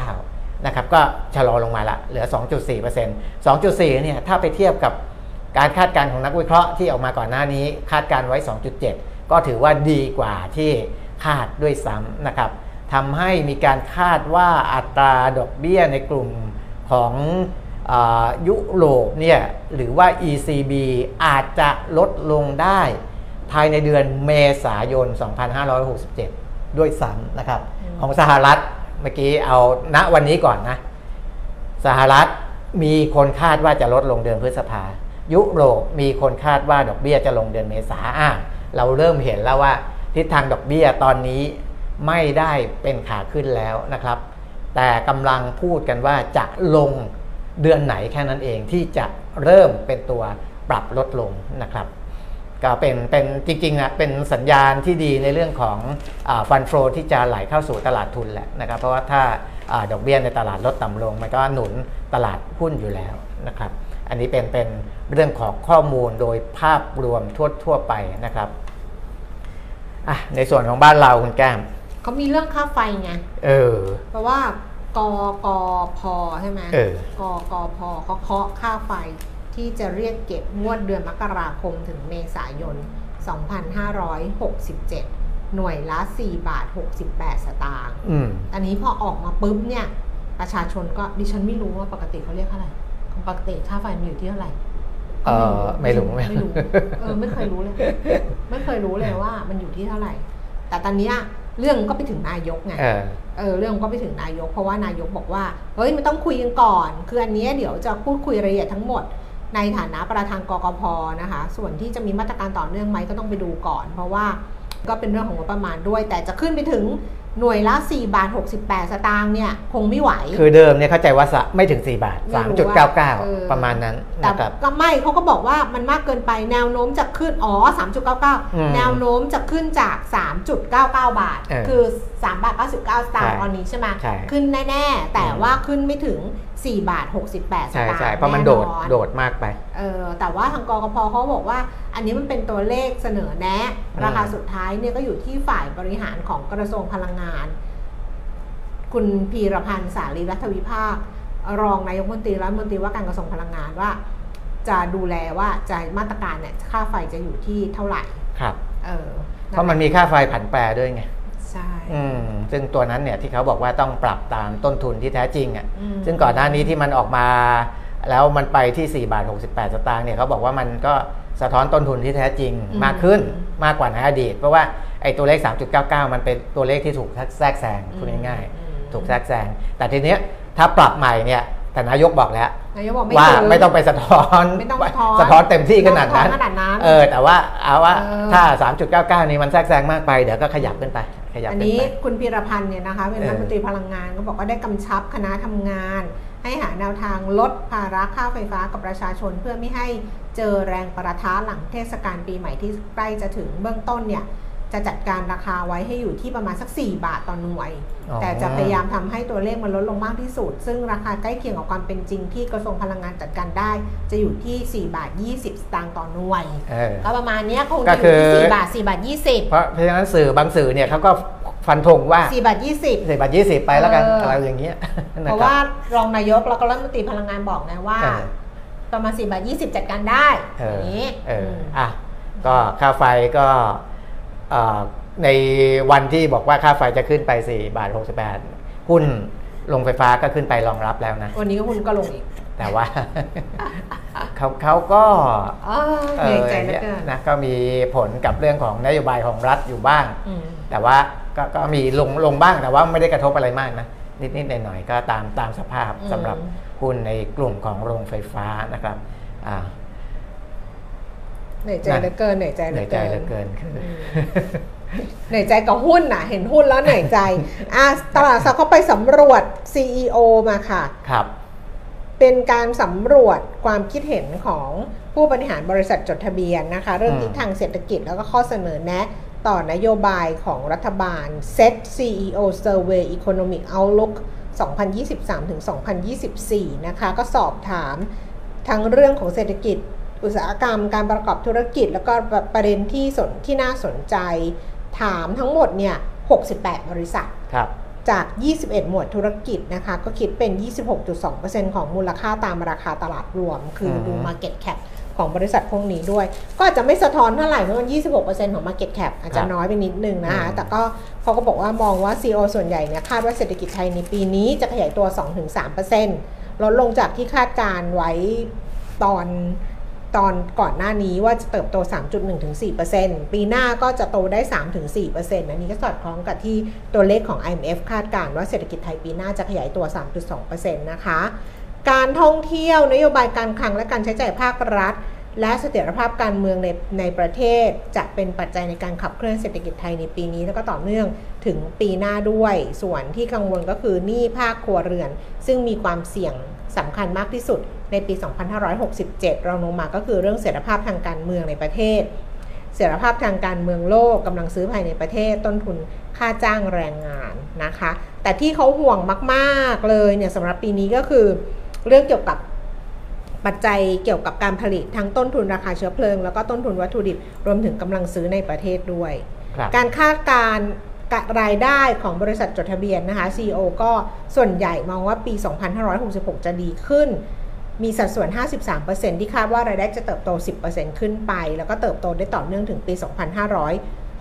2.9 นะครับ ก็ชะลอลงมาละเหลือ 2.4% 2.4 เนี่ยถ้าไปเทียบกับการคาดการณ์ของนักวิเคราะห์ที่ออกมาก่อนหน้านี้คาดการณ์ไว้ 2.7 ก็ถือว่าดีกว่าที่คาดด้วยซ้ำนะครับทำให้มีการคาดว่าอัตราดอกเบี้ยในกลุ่มของ ยุโรปเนี่ยหรือว่า ECB อาจจะลดลงได้ภายในเดือนเมษายน 2567 ด้วยซ้ำนะครับ ของสหรัฐเมื่อกี้เอาณวันนี้ก่อนนะ สหรัฐมีคนคาดว่าจะลดลงเดือนพฤษภา ยุโรปมีคนคาดว่าดอกเบี้ยจะลงเดือนเมษาอะเราเริ่มเห็นแล้วว่าทิศทางดอกเบี้ยตอนนี้ไม่ได้เป็นขาขึ้นแล้วนะครับ แต่กำลังพูดกันว่าจะลง เดือนไหนแค่นั้นเองที่จะเริ่มเป็นตัวปรับลดลงนะครับ ก็เป็นเป็นจริงๆนะเป็นสัญญาณที่ดีในเรื่องของฟันโฟที่จะไหลเข้าสู่ตลาดทุนแหละนะครับ เพราะว่าถ้าอาดอกเบี้ยในตลาดลดต่ำลง มันก็หนุนตลาดหุ้นอยู่แล้วนะครับ อันนี้เป็นเป็นเรื่องของข้อมูลโดยภาพรวมทั่วทั่วไปนะครับอะในส่วนของบ้านเราคุณแก้มเขามีเรื่องค่าไฟไงเออ เพราะว่า กกพใช่ไหมเออกกพเขาเคาะค่าไฟที่จะเรียกเก็บงวดเดือนมกราคมถึงเมษายน 2567 หน่วยละ 4 บาท 68 สตางค์อืมอันนี้พอออกมาปุ๊บเนี่ย ประชาชนก็ดิฉันไม่รู้ว่าปกติเขาเรียกเท่าไหร่ปกติค่าไฟมันอยู่ที่เท่าไหร่เออไม่รู้ไม่รู้เออไม่เคยรู้เลย ไม่เคยรู้เลยว่ามันอยู่ที่เท่าไหร่ แต่ตอนเนี้ยเรื่องก็ไปถึงนายกไง เออเรื่องก็ไปถึงนายก เพราะว่านายกบอกว่าเฮ้ยมันต้องคุยกันก่อน คืออันนี้เดี๋ยวจะพูดคุยรายละเอียดทั้งหมด ในฐานะประธานกกพนะคะ ส่วนที่จะมีมาตรการต่อเนื่องไหมก็ต้องไปดูก่อน เพราะว่าก็เป็นเรื่องของงบประมาณด้วย แต่จะขึ้นไปถึง หน่วยละ 4 บาท 68 สตางค์เนี่ยคงไม่ไหว คือเดิมเนี่ยเข้าใจว่าสะไม่ถึง 4 บาทไม่รู้ว่าเออ3.99 ประมาณนั้นแต่นะครับก็ไม่เขาก็บอกว่ามันมากเกินไปแนวโน้มจะขึ้น อ๋ออืม3.99 แนวโน้มจะขึ้นจาก 3.99 บาทเออคือ 3 บาท 99 สตางใช่ค์ตอนนี้ใช่ไหมใช่ขึ้นแน่ ๆ แต่อืมว่าขึ้นไม่ถึง 4 บาท 68สใช่ตางค์ใช่เพราะมันโดดแอโดดมากไปเออแต่ว่าทางกกพเขาบอกว่า อันนี้มันเป็นตัวเลขเสนอแนะอืมราคาสุดท้ายเนี่ยก็อยู่ที่ฝ่ายบริหารของกระทรวงพลังงาน คุณพีรพันธ์สารีรัฐวิภาค รองนายกรัฐมนตรีรัฐมนตรีว่าการกระทรวงพลังงานว่า จะดูแลว่าจะมาตรการเนี่ยค่าไฟจะอยู่ที่เท่าไหร่ครับเออเพราะมันมีค่าไฟผันแปรด้วยไงใช่อืม ซึ่งตัวนั้นเนี่ยที่เขาบอกว่าต้องปรับตามต้นทุนที่แท้จริงอะอืมซึ่งก่อนหน้านี้ที่มันออกมา แล้วมันไปที่4บาท68 สตางค์เนี่ยเขาบอกว่ามันก็สะท้อนต้นทุนที่แท้จริงมากขึ้นมากกว่าในอดีต เพราะว่าไอ้ตัวเลข 3.99 มันเป็นตัวเลขที่ถูกแทรกแซงพูดง่ายอืมๆถูกแทรกแซงแต่ทีเนี้ยถ้าปรับใหม่เนี่ยแต่นายกบอกแล้วนายกบอกไม่ว่าถึงไม่ต้องไปสะท้อนไม่ต้องสะท้อนสะท้อนเต็มที่ขนาดนั้นไม่ต้องสะท้อนขนาดนั้นเออแต่ว่าเอาว่าเออถ้า 3.99 นี้มันแทรกแซงมากไปเดี๋ยวก็ขยับขึ้นไปข ยับอันขึ้นนี้ไปคุณพีรพันธ์เนี่ยนะคะเป็นเออรัฐมนตรีพลังงานก็บอกว่าได้กำชับคณะทำงาน ให้หาแนวทางลดภาระค่าไฟฟ้ากับประชาชน เพื่อไม่ให้เจอแรงประทะหลังเทศกาลปีใหม่ที่ใกล้จะถึงเบื้องต้นเนี่ย จะจัดการราคาไว้ให้อยู่ที่ประมาณสัก 4 บาทต่อหน่วยอ๋อแต่จะพยายามทำให้ตัวเลขมันลดลงมากที่สุด ซึ่งราคาใกล้เคียงกับความเป็นจริงที่กระทรวงพลังงานจัดการได้ จะอยู่ที่ 4 บาท 20 สตางค์ต่อหน่วยเออก็ประมาณเนี้ยคงก็จะอยู่ที่คือ4บาท 4 บาท 20 เพราะเพราะฉะนั้นสื่อบางสื่อเนี่ยเขาก็ฟันธงว่า4บาท20สี่บาทยี่สิบไปแล้วกันเออออะไรอย่างเงี้ยเพนะราะครัว่าบรองนายกแล้วก็รัฐมนตรีพลังงานบอกนะว่าเออประมาณ4บาท20 จัดการได้เอออย่างนี้เออมอะก็ค่าไฟก็เอ่อ ในวันที่บอกว่าค่าไฟจะขึ้นไป 4 บาท 68 หุ้นลงไฟฟ้าก็ขึ้นไปรองรับแล้วนะ วันนี้ก็คุณก็ลงอีก แต่ว่าเขาเขาก็อ๋อเหนื่อยใจเหลือเกินนะก็มีผลกับเรื่องของนโยบายของรัฐอยู่บ้างอืมแต่ว่าก็ก็มีลงลงบ้างแต่ว่าไม่ได้กระทบอะไรมากนะ นิดนิดหน่อยหน่อยๆก็ตามตามสภาพอืมสำหรับหุ้นในกลุ่มของโรงไฟฟ้านะครับอ่า เหนื่อยใจเหลือเกินเหนื่อยใจเหเหลืนื่ออยใจเกิเหลืนอเกินคืออเหนื่อยใจกับหุ้นน่ะเห็นหุ้นแล้วเหนื่อยใจอะตลาดซับเขาไปสำรวจ CEO มาค่ะครับ เป็นการสำรวจความคิดเห็นของผู้บริหารบริษัทจดทะเบียนนะคะ เรื่องอืมทิศทางเศรษฐกิจแล้วก็ข้อเสนอแนะต่อนโยบายของรัฐบาล Set CEO Survey Economic Outlook 2023-2024 นะคะ ก็สอบถามทั้งเรื่องของเศรษฐกิจ อุตสาหกรรม การประกอบธุรกิจ แล้วก็ประเด็นที่สนที่น่าสนใจ ถามทั้งหมดเนี่ย 68 บริษัทครับจาก 21 หมวดธุรกิจนะคะ ก็คิดเป็น 26.2%ของมูลค่าตามราคาตลาดรวม คือดูอืม Market Cap ของบริษัทพวกนี้ด้วย ก็อาจจะไม่สะท้อนเท่าไหร่เพราะมัน 26%ของ Market Cap อาจจะน้อยไปนิดนึงนะคะอืมแต่ก็เขาก็บอกว่ามองว่า CEO ส่วนใหญ่เนี่ยคาดว่าเศรษฐกิจไทยในปีนี้จะขยายตัว 2-3%ลดลงจากที่คาดการไว้ตอน ตอนก่อนหน้านี้ว่าจะเติบโต 3.1-4%ปีหน้าก็จะโตได้3-4%อันนี้ก็สอดคล้องกับที่ตัวเลขของ IMF คาดการณ์ว่าเศรษฐกิจไทยปีหน้าจะขยายตัว 3.2%นะคะ การท่องเที่ยวนโยบายการคลังและการใช้จ่ายภาครัฐ และเสถียรภาพการเมืองในในประเทศจะเป็นปัจจัยในการขับเคลื่อนเศรษฐกิจไทยในปีนี้ แล้วก็ต่อเนื่องถึงปีหน้าด้วย ส่วนที่กังวลก็คือหนี้ภาคครัวเรือน ซึ่งมีความเสี่ยงสำคัญมากที่สุดในปี 2567 รองลงมาก็คือเรื่องเสถียรภาพทางการเมืองในประเทศ เสถียรภาพทางการเมืองโลกกำลังซื้อภายในประเทศต้นทุนค่าจ้างแรงงานนะคะ แต่ที่เขาห่วงมาก ๆ เลยเนี่ยสำหรับปีนี้ก็คือเรื่องเกี่ยวกับ ปัจจัยเกี่ยวกับการผลิตทั้งต้นทุนราคาเชื้อเพลิง แล้วก็ต้นทุนวัตถุดิบรวมถึงกำลังซื้อในประเทศด้วยครับการคาดการณ์รายได้ของบริษัทจดทะเบียนนะคะ CEO ก็ส่วนใหญ่มองว่าปี 2566 จะดีขึ้น มีสัดส่วน 53%ที่คาดว่ารายได้จะเติบโต 10%ขึ้นไป แล้วก็เติบโตได้ต่อเนื่องถึงปี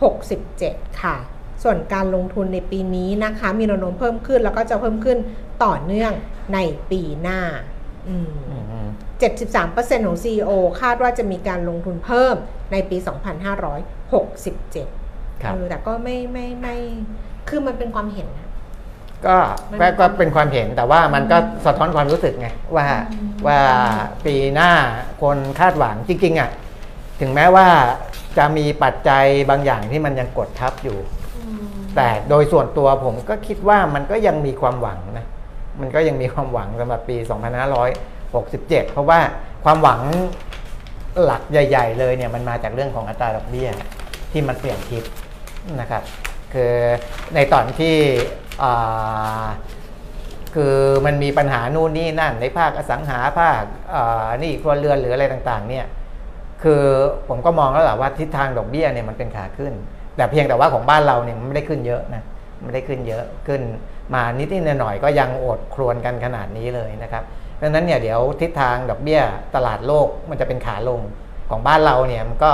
2567 ค่ะ ส่วนการลงทุนในปีนี้นะคะ มีแนวโน้มเพิ่มขึ้นแล้วก็จะเพิ่มขึ้นต่อเนื่องในปีหน้าอืมอืม 73%ของ CEO คาดว่าจะมีการลงทุนเพิ่มในปี 2567ครับเออแต่ก็ไม่ไม่ไม่คือมันเป็นความเห็นนะก็มันก็ก็เป็นความเห็นแต่ว่ามันก็สะท้อนความรู้สึกไงว่าอืมว่าปีหน้าคนคาดหวังจริงๆอะถึงแม้ว่าจะมีปัจจัยบางอย่างที่มันยังกดทับอยู่อืมแต่โดยส่วนตัวผมก็คิดว่ามันก็ยังมีความหวังนะมันก็ยังมีความหวังสำหรับปี 67 เพราะว่าความหวังหลักใหญ่ ๆ เลยเนี่ยมันมาจากเรื่องของอัตราดอกเบี้ยที่มันเปลี่ยนทิศนะครับ คือในตอนที่คือมันมีปัญหานู่นนี่นั่น ในภาคอสังหาภาคนี่ครัวเรือนหรืออะไรต่างๆ เนี่ยคือผมก็มองแล้วแหละว่าทิศทางดอกเบี้ยเนี่ยมันเป็นขาขึ้น แต่เพียงแต่ว่าของบ้านเราเนี่ยมันไม่ได้ขึ้นเยอะนะไม่ได้ขึ้นเยอะขึ้นมานิดๆหน่อยก็ยังอดครวนกันขนาดนี้เลยนะครับ ดังนั้นเนี่ยเดี๋ยวทิศทางดอกเบี้ยตลาดโลกมันจะเป็นขาลงของบ้านเราเนี่ยมันก็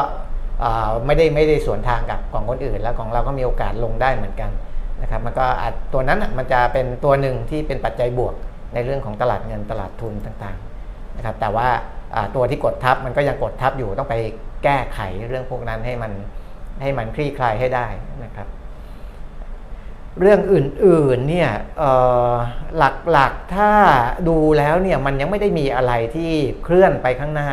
ไม่ได้ไม่ได้สวนทางกับของคนอื่น แล้วของเราก็มีโอกาสลงได้เหมือนกันนะครับมันก็อาจตัวนั้นมันจะเป็นตัวหนึ่งที่เป็นปัจจัยบวกในเรื่องของตลาดเงินตลาดทุนต่างๆนะครับแต่ว่าตัวที่กดทับมันก็ยังกดทับอยู่ต้องไปแก้ไขเรื่องพวกนั้นให้มันให้มันคลี่คลายให้ได้นะครับ เรื่องอื่นๆเนี่ยหลักๆถ้าดูแล้วเนี่ยมันยังไม่ได้มีอะไรที่เคลื่อนไปข้างหน้า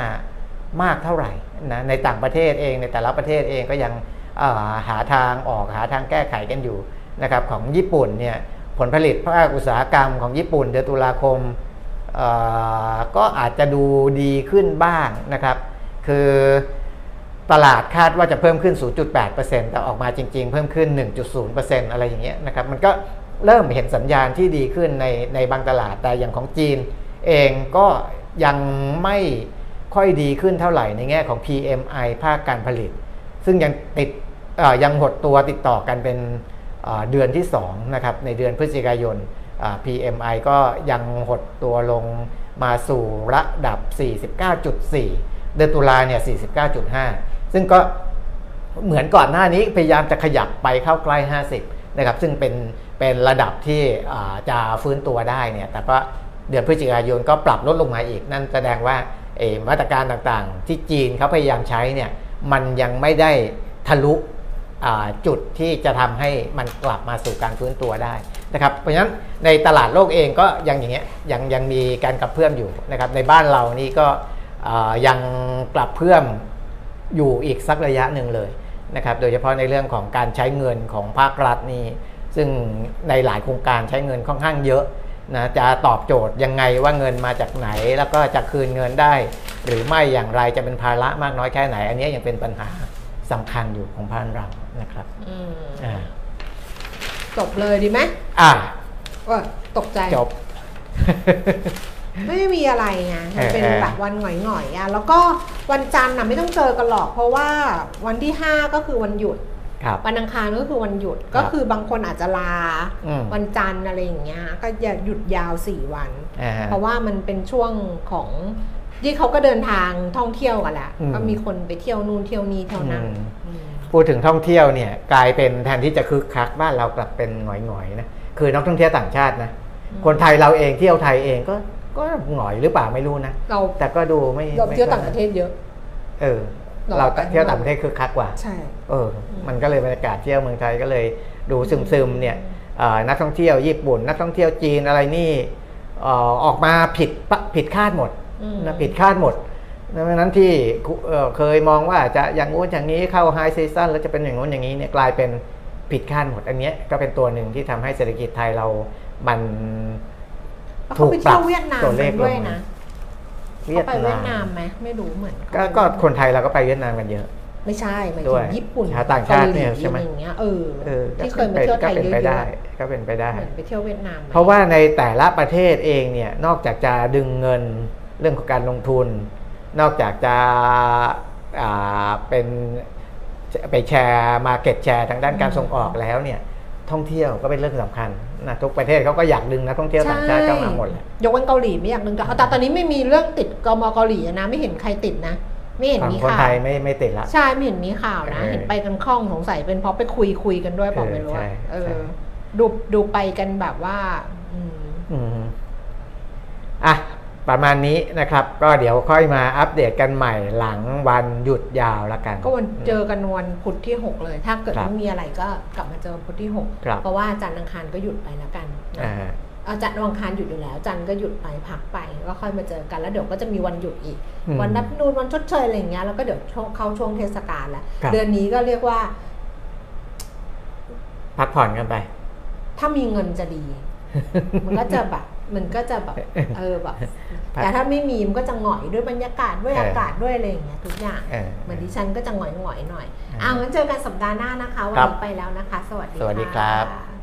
มากเท่าไหร่นะในต่างประเทศเองในแต่ละประเทศเองก็ยังหาทางออกหาทางแก้ไขกันอยู่นะครับของญี่ปุ่นเนี่ยผลผลิตภาคอุตสาหกรรมของญี่ปุ่นเดือนตุลาคมก็อาจจะดูดีขึ้นบ้างนะครับ คือ ตลาดคาดว่าจะเพิ่มขึ้น 0.8%แต่ออกมาจริง ๆ เพิ่มขึ้น 1.0%อะไรอย่างเงี้ยนะครับ มันก็เริ่มเห็นสัญญาณที่ดีขึ้นในในบางตลาด แต่อย่างของจีนเองก็ยังไม่ค่อยดีขึ้นเท่าไหร่ในแง่ของ PMI ภาคการผลิต ซึ่งยังติดยังหดตัวติดต่อกันเป็นเดือนที่2นะครับในเดือนพฤศจิกายน PMI ก็ยังหดตัวลงมาสู่ระดับ 49.4 เดือนตุลาเนี่ย 49.5 ซึ่งก็เหมือนก่อนหน้านี้พยายามจะขยับไปเข้าใกล้ 50 นะครับ ซึ่งเป็นเป็นระดับที่จะฟื้นตัวได้เนี่ย แต่ก็เดือนพฤศจิกายนก็ปรับลดลงมาอีก นั่นแสดงว่ามาตรการต่างๆ ที่จีนเขาพยายามใช้เนี่ยมันยังไม่ได้ทะลุจุดที่จะทำให้มันกลับมาสู่การฟื้นตัวได้นะครับ เพราะฉะนั้นในตลาดโลกเองก็ยังอย่างเงี้ยยังยังมีการกลับเพื่อมอยู่นะครับ ในบ้านเรานี่ก็ยังกลับเพื่อม อยู่อีกสักระยะหนึ่งเลยนะครับ โดยเฉพาะในเรื่องของการใช้เงินของภาครัฐนี่ซึ่งในหลายโครงการใช้เงินค่อนข้างเยอะนะจะตอบโจทย์ยังไงว่าเงินมาจากไหน แล้วก็จะคืนเงินได้ หรือไม่อย่างไรจะเป็นภาระมากน้อยแค่ไหน อันนี้ยังเป็นปัญหาสำคัญอยู่ของบ้านเรานะครับอืมอ่าจบเลยดีไหมอ่าว่าตกใจจบ ไม่ได้มีอะไรไงมันเป็นเออเออแบบวันหงอยๆอะแล้วก็วันจันทร์น่ะไม่ต้องเจอกันหรอก เพราะว่าวันที่ 5 ก็คือวันหยุดครับวันอังคารก็คือวันหยุดครับก็คือบางคนอาจจะลาอืมวันจันทร์อะไรอย่างเงี้ยก็อย่าหยุดยาว 4 วันอ่าฮะเพราะว่ามันเป็นช่วงของที่เขาก็เดินทางท่องเที่ยวกันแหละอืมก็มีคนไปเที่ยวนู่นเที่ยวนี่เที่ยวนั่นอืมอืมพูดถึงท่องเที่ยวเนี่ยกลายเป็นแทนที่จะคึกคักบ้านเรากลับเป็นหงอยๆนะคือนักท่องเที่ยวต่างชาตินะอืมคนไทยเราเองเที่ยวไทยเองก็ ก็หงอยหรือเปล่าไม่รู้นะเราแต่ก็ดูไม่เราไม่เที่ยวต่างประเทศเยอะ เออ เราเราไปเที่ยวต่างประเทศคึกคักกว่า ใช่ เออ มันก็เลยบรรยากาศเที่ยวเมืองไทยก็เลยดูซึมๆเนี่ยเอ่อนักท่องเที่ยวญี่ปุ่น นักท่องเที่ยวจีนอะไรนี่เอ่อออกมาผิดปะผิดคาดหมดอืมนะผิดคาดหมดดังนั้นที่คุเอ่อเคยมองว่าจะอย่างงู้นอย่างนี้เข้าไฮซีซันแล้วจะเป็นอย่างงู้นอย่างนี้เนี่ยกลายเป็นผิดคาดหมดอันเนี้ยก็เป็นตัวหนึ่งที่ทำให้เศรษฐกิจไทยเรามัน แล้วเขาไปเที่ยวเวียดนามตัวเลกัขนลด้วยงนะเวียเขาดไปเวียดนานามมไหมไม่รู้เหมือนก็ก็คนไทยเราก็ไปเวียดนามกันเยอะ ไม่ใช่หมายด้ถึวยงญี่ปุ่นชาวต่างชาติเนี่ยกหลีใช่ไหมอย่างเงี้ยเออเออที่เคยมาเที่ยวไทยก็เป็นเยไปอะได้ๆก็เป็นไปได้เหมือนไปเที่ยวเวียดนามไหมเพราะว่าในแต่ละประเทศเองเนี่ยนอกจากจะดึงเงินเรื่องของการลงทุน นอกจากจะอ่าเป็นไปแชร์มาเก็ตแชร์ทางด้านการส่งออกแล้วเนี่ย ท่องเที่ยวก็เป็นเรื่องสำคัญนะทุกประเทศเขาก็อยากดึงนักท่องเที่ยวต่างชาติเข้ามาหมดแหละยกเว้นเกาหลีไม่อยากดึงแต่แต่ตอนนี้ไม่มีเรื่องติดกมเกาหลีอะนะไม่เห็นใครติดนะไม่เห็นฝั่งมีคนข่าไทวยไม่ไม่ติดละใช่ไม่เห็นมีข่าวนะเออเห็นไปกันคล่องสงสัยเป็นเพราะไปคุยคุยกันด้วยเปล่าเออไม่รู้อะใช่เอใช่อดูดูไปกันแบบว่า อืมอืมอะ ประมาณนี้นะครับ ก็เดี๋ยวค่อยมาอัปเดตกันใหม่หลังวันหยุดยาวละกัน ก็วันเจอกันวันพุธที่ 6 เลย ถ้าเกิดครับไม่มีอะไรก็กลับมาเจอวันพุธที่ครับ6เพราะว่าจันทร์อังคารก็หยุดไปแล้วกันนะอ่าเอเอาจันทร์วันอังคารหยุดอยู่แล้ว จันทร์ก็หยุดไปพักไปก็ค่อยมาเจอกันแล้วเดี๋ยวก็จะมีวันหยุดอีกอืมวันนับนูนวันชดเชยอะไรอย่างเงี้ยแล้วก็เดี๋ยวช่วงเข้าช่วงเทศกาลแล้วครับเดือนนี้ก็เรียกว่า พักผ่อนกันไป ถ้ามีเงินจะดี มันก็จะแบบมันก็จะแบบเออแบบ แต่ถ้าไม่มีมันก็จะหงอยด้วยบรรยากาศด้วยเอออากาศด้วยอะไรอย่างเงี้ยทุกอย่างเออเหมือนดิฉันก็จะหงอยหงอยๆหน่อยเอออ่อ่างั้นเจอกันสัปดาห์หน้านะคะวันครับนี้ไปแล้วนะคะ สวัสดีสวัสดีครับค่ะ